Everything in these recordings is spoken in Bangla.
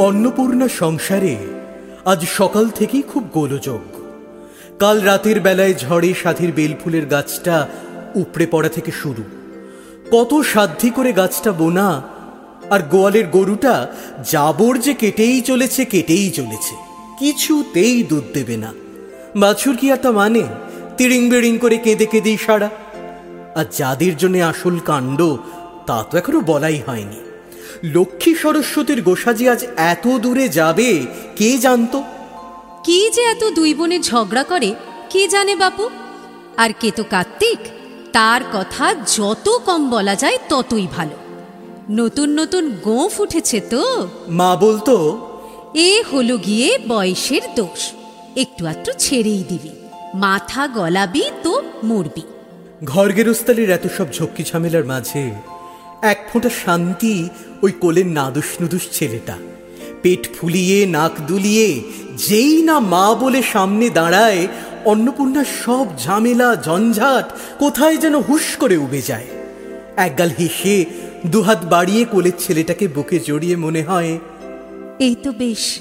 অন্নপূর্ণা সংসারে আজ সকাল থেকেই খুব গোলযোগ। কাল রাতের বেলায় ঝড়ে সাথীর বেলফুলের গাছটা উপড়ে পড়া থেকে শুরু। কত সাধ্যি করে গাছটা বোনা, আর গোয়ালের গরুটা জাবর যে কেটেই চলেছে কেটেই চলেছে। কিছুতেই দুধ দেবে না। বাছুর কি আর তা মানে? তিড়িং বিড়িং করে কেঁদে কেঁদেই সারা আর যাদের জন্য আসল কাণ্ড, তা তো এখনও বলাই হয়নি। লক্ষ্মী সরস্বতীর গোসাজি আজ এত দূরে যাবে? কে জানতো? কি যে এত দুই বোনে ঝগড়া করে কে জানে বাপু? আর কে তো কার্তিক? তার কথা যত কম বলা যায় ততই ভালো। নতুন নতুন গোঁফ উঠেছে তো। মা বলতো এ হলো গিয়ে বয়সের দোষ। একটু আধটু ছেড়েই দিবি। মাথা গলাবি তো মরবি। ঘর গেরস্তালির এত সব ঝক্কি ঝামেলার মাঝে এক ফোঁটা শান্তি ওই কোলের নাদুস নুদুস ছেলেটা। পেট ফুলিয়ে নাক দুলিয়ে যেই না মা বলে সামনে দাঁড়ায় অন্নপূর্ণার সব ঝামেলা ঝঞ্ঝাট কোথায় যেন হুশ করে উবে যায়। একগাল হেসে দুহাত বাড়িয়ে কোলের ছেলেটাকে বুকে জড়িয়ে মনে হয় এই তো বেশ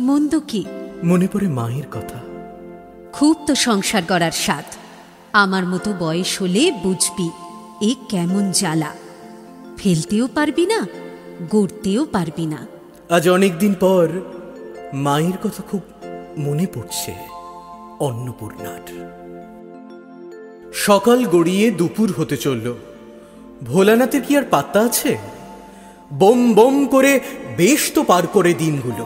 মন্দ কি? মনে পড়ে মায়ের কথা। খুব তো সংসার করার স্বাদ। আমার মতো বয়স হলে বুঝবি এ কেমন জ্বালা। ফেলতেও পারবি না, গড়তেও পারবি না। আজ অনেকদিন পর মায়ের কথা খুব মনে পড়ছে, অন্নপূর্ণার। সকাল গড়িয়ে দুপুর হতে চলল। ভোলানাথের কি আর পাত্তা আছে? বোম বোম করে বেশ তো পার করে দিনগুলো।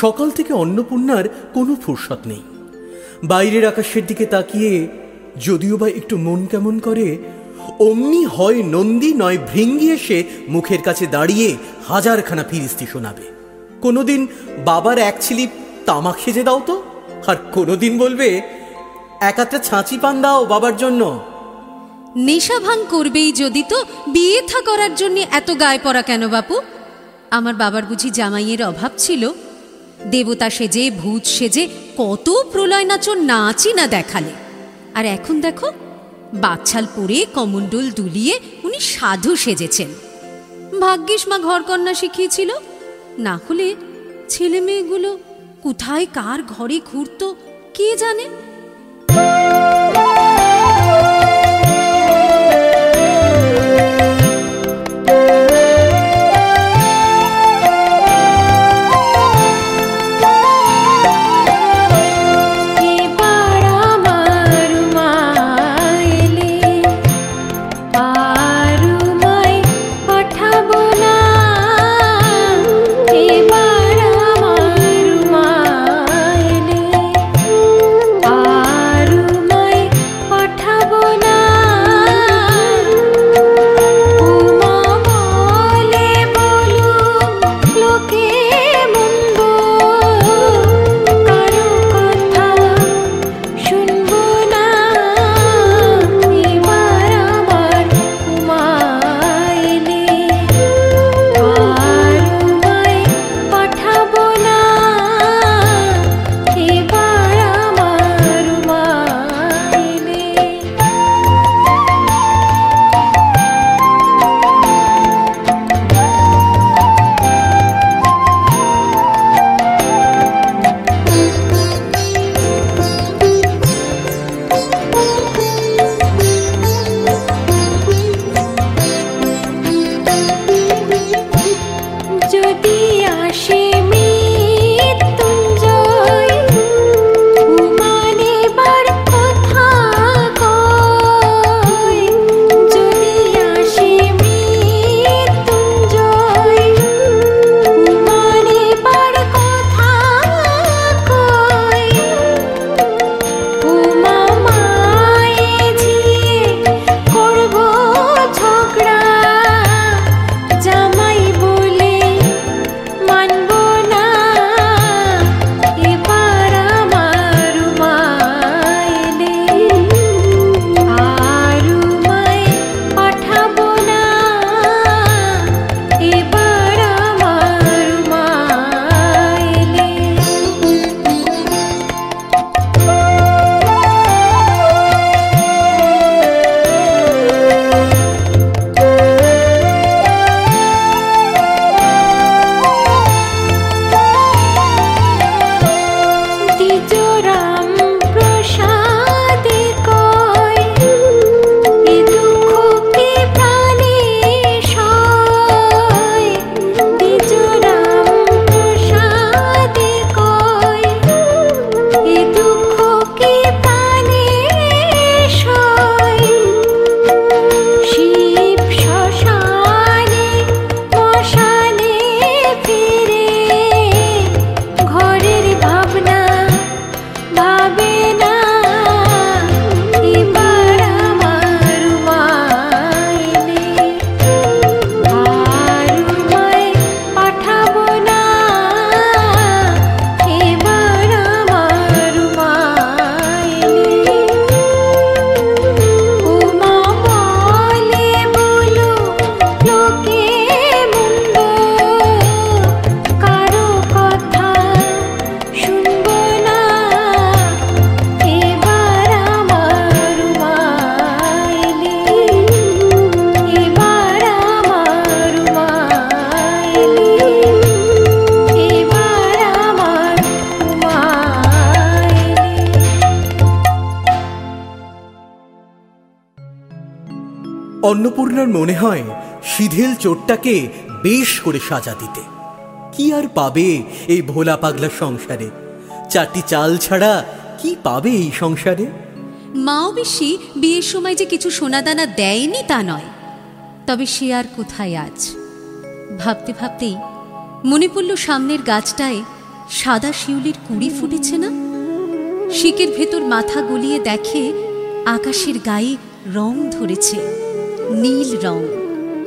সকাল থেকে অন্নপূর্ণার কোনো ফুরসত নেই। বাইরের আকাশের দিকে তাকিয়ে যদিও বা একটু মন কেমন করে অমনি হয় নন্দী নয় ভৃঙ্গি এসে মুখের কাছে দাঁড়িয়ে হাজারখানা ফিরিস্তি শোনাবে। কোনোদিন বাবার এক ছিলিপ তামাক সেজে দাও তো, আর কোনোদিন বলবে, এক একটা ছাঁচি পান দাও বাবার জন্য। নেশা ভাঙ করবেই যদি তো, বিয়ে থা করার জন্য এত গায়ে পড়া কেন বাপু? আমার বাবার বুঝি জামাইয়ের অভাব ছিল। দেবতা সেজে, ভূত সেজে কত প্রলয় নাচন নাচই না দেখালে। আর এখন দেখো বাচ্চাল পরে কমণ্ডল দুলিয়ে উনি সাধু সেজেছেন। ভাগ্যিস মা ঘরকন্যা শিখিয়েছিল। না হলে ছেলে মেয়েগুলো কোথায় কার ঘরে ঘুরত, কে জানে? অন্নপূর্ণার মনে হয় সিধেল চোরটাকে বেশ করে সাজা দিতে। কি আর পাবে এই ভোলা পাগলা সংসারে? চারটি চাল ছাড়া কি পাবে এই সংসারে? মাও বেশি বিয়ের সময় যে কিছু সোনাদানা দেয়নি তা নয়। তবে সে আর কোথায় আজ? ভাবতে ভাবতেই মনে পড়ল সামনের গাছটায় সাদা শিউলির কুড়ি ফুটেছে না? শিকের ভেতর মাথা গলিয়ে দেখে আকাশের গায়ে রং ধরেছে। নীল রং,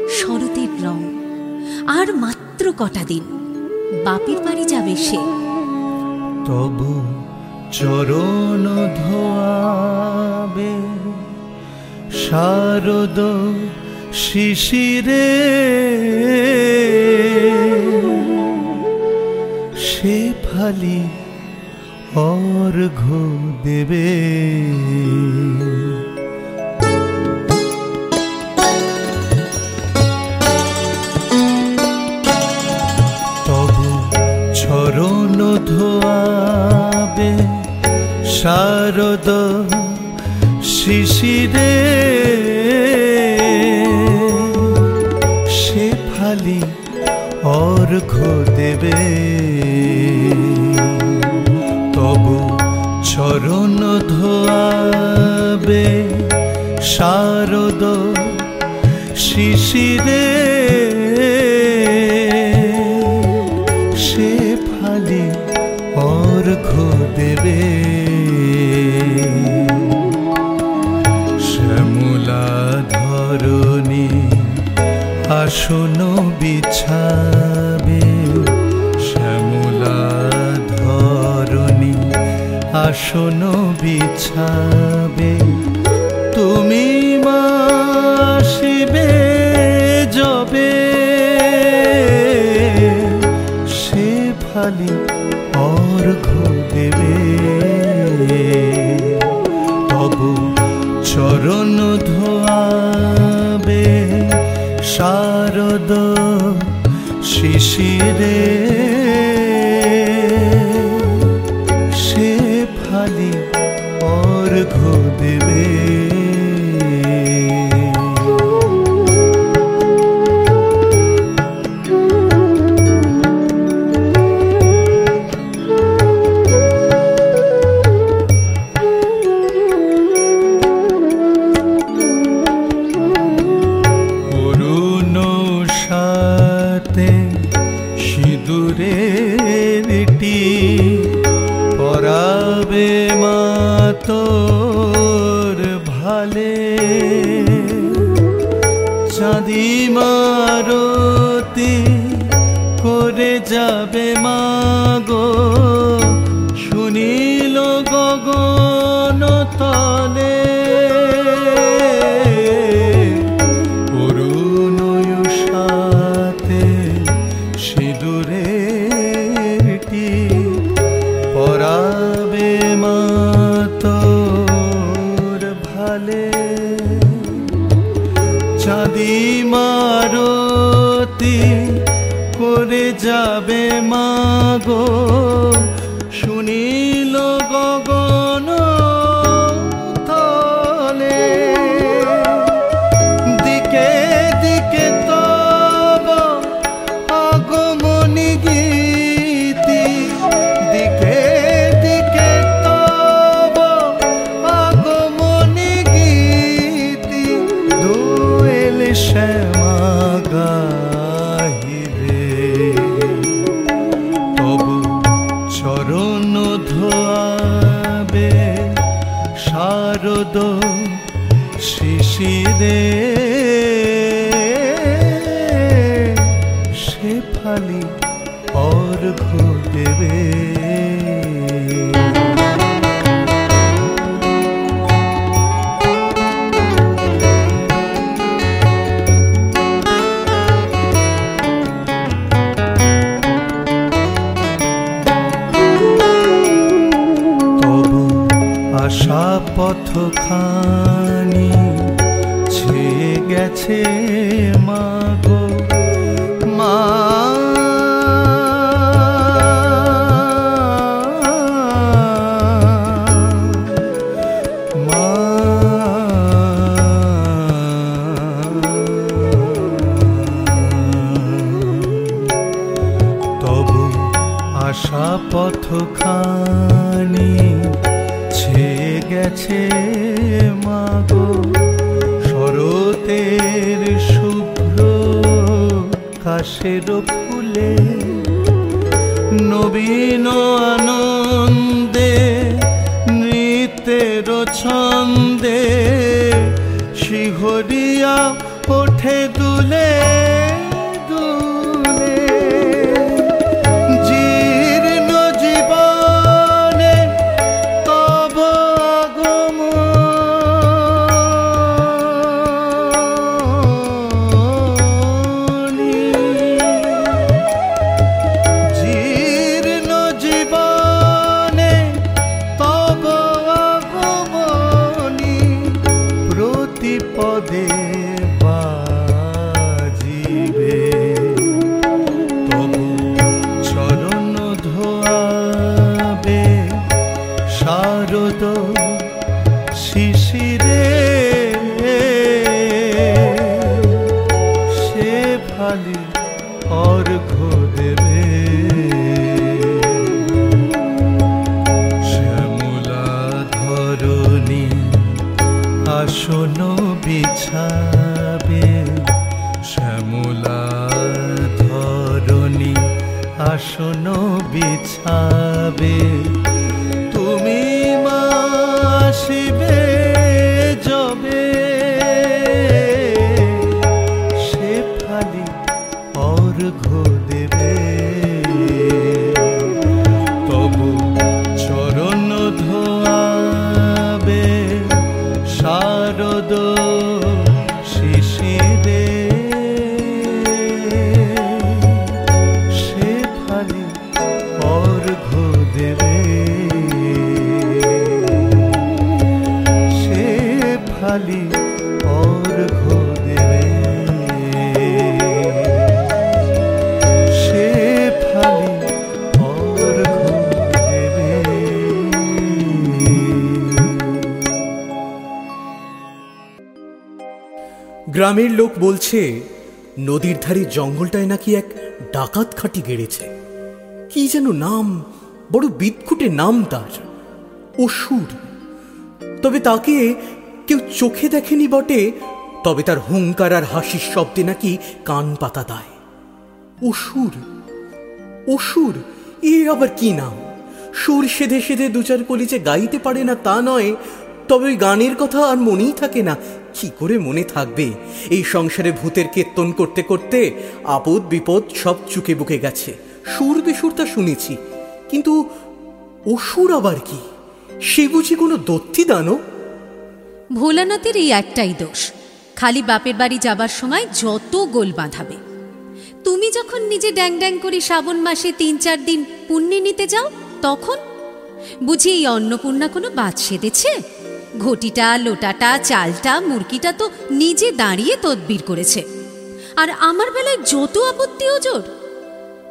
শরতের রং, আর মাত্র কটা দিন। বাপের বাড়ি যাবে সে। তবু চরণ ধোয়াবে, শারদ শিশিরে। সে ফালি অর্ঘ দেবে। শারদ শিশিরে। সে ফালি অর্ঘ দেবে। তবু চরণ ধোয়াবে শারদ শিশিরে। আসন বিছাবে। তুমি মাসিবে যবে সে ফালি অর্ঘ দেবে। তবু চরণ ধোয়াবে। শারদ শিশিরে সাথে সিঁদুরের টি পরাবে মা তোর ভালে। চাঁদি মারতি করে যাবে মা ভালে চাঁদি মারতি করে যাবে মা পথখানি ছেয়ে গেছে মাগো মা। আশা পথ খান গেছে মাগো শরতের শুভ্র কাশের ফুলে। নবীন আনন্দে নৃত্যের ছন্দে শিহরিয়া ওঠে দুলে। আসন বিছাবে। তুমি মা আসিবে যবে। ফালি অর্ঘ দেবে সে ফালি অর্ঘ দেবে গ্রামের লোক বলছে, নদীর ধারে জঙ্গলটায় নাকি এক ডাকাত খাটি গেড়েছে। কি যেন নাম, বড় বিদকুটে নাম তার, অসুর। তবে তাকে কেউ চোখে দেখেনি বটে, তবে তার হুঙ্কার আর হাসির শব্দে নাকি কান পাতা দেয়। অসুর অসুর, এ আবার কি নাম? সুর সেধে সেধে দু চার কলি যে গাইতে পারে না তা নয়, তবে ওই গানের কথা আর মনেই থাকে না। কি করে মনে থাকবে? এই সংসারে ভূতের কীর্তন করতে করতে আপদ বিপদ সব চুকে বুকে গেছে। সুর বেসুর তা শুনেছি, কিন্তু অসুর আবার কি? সে বুঝি কোনো দত্তি দানো ভোলানাথের এই একটাই দোষ। খালি বাপের বাড়ি যাবার সময় যত গোল বাঁধাবে। তুমি যখন নিজে ড্যাং ড্যাং করে শ্রাবণ মাসে তিন চার দিন পুণ্যে নিতে যাও, তখন? বুঝি এই অন্নপূর্ণা কোনো বাদ সেধেছে? ঘটিটা, লোটাটা, চালটা, মুরগিটা তো নিজে দাঁড়িয়ে তদবির করেছে। আর আমার বেলায় যত আপত্তি ওজোর।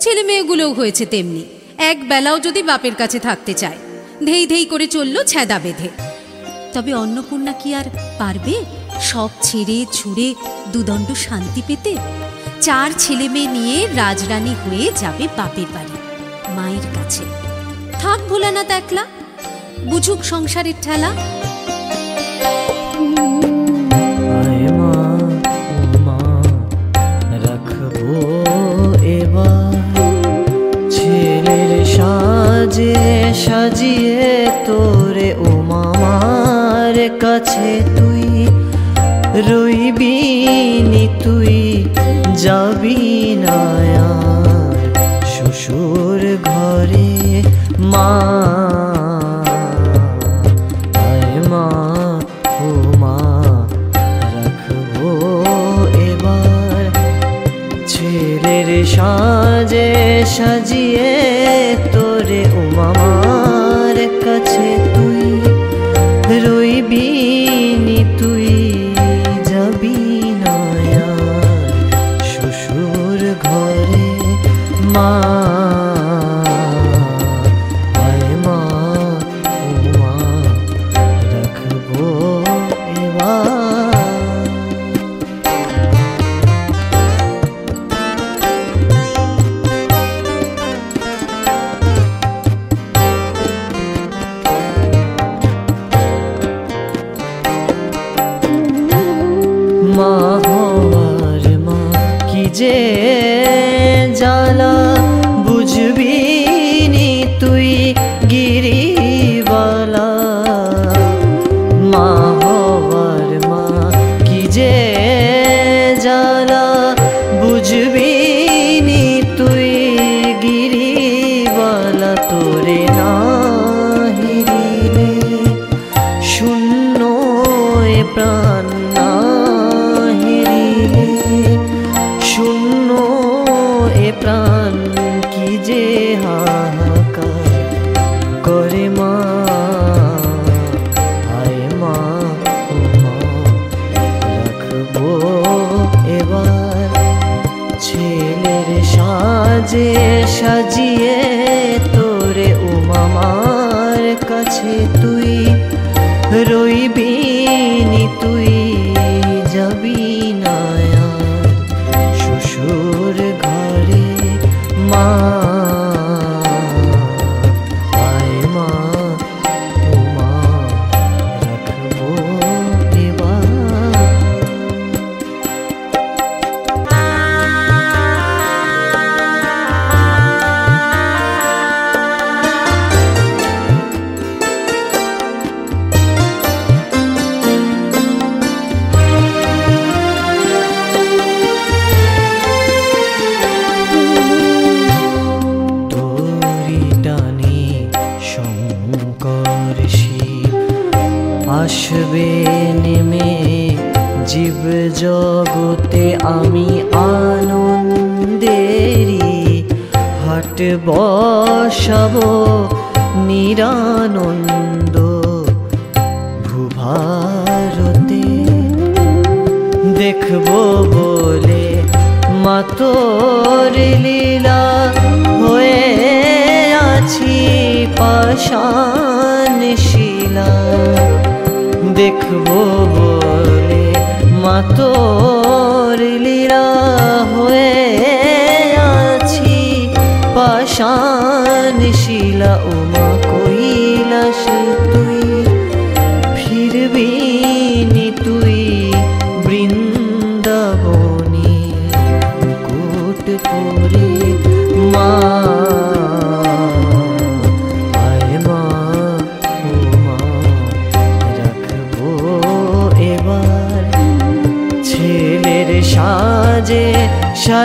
ছেলে মেয়েগুলোও হয়েছে তেমনি। এক বেলাও যদি বাপের কাছে থাকতে চায়, ধেই ধেই করে চলল ছ্যাদা বেঁধে। তবে অন্নপূর্ণা কি আর পারবে? সব ছেড়ে ছুড়ে দুদণ্ড শান্তি পেতে? চার ছেলে মেয়ে নিয়ে রাজরানী হয়ে যাবে বাপের বাড়ি, মায়ের কাছে। থাক ভোলানাথ একলা, বুঝুক সংসারের ঠেলা। সাজিয়ে তোরে ও মামার কাছে তুই রইবি নি তুই যাবি না শ্বশুর ঘরে মা সাজে সাজিয়ে রই ভারতে দেখব বলে মাতোর লীলা হয়ে আছি পাশান শিলা। দেখব বলে মাতোর লীলা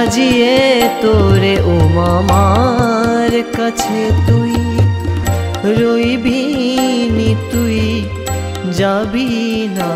সাজিয়ে তোরে ও মামার কাছে তুই। রইবি নি তুই যাবি না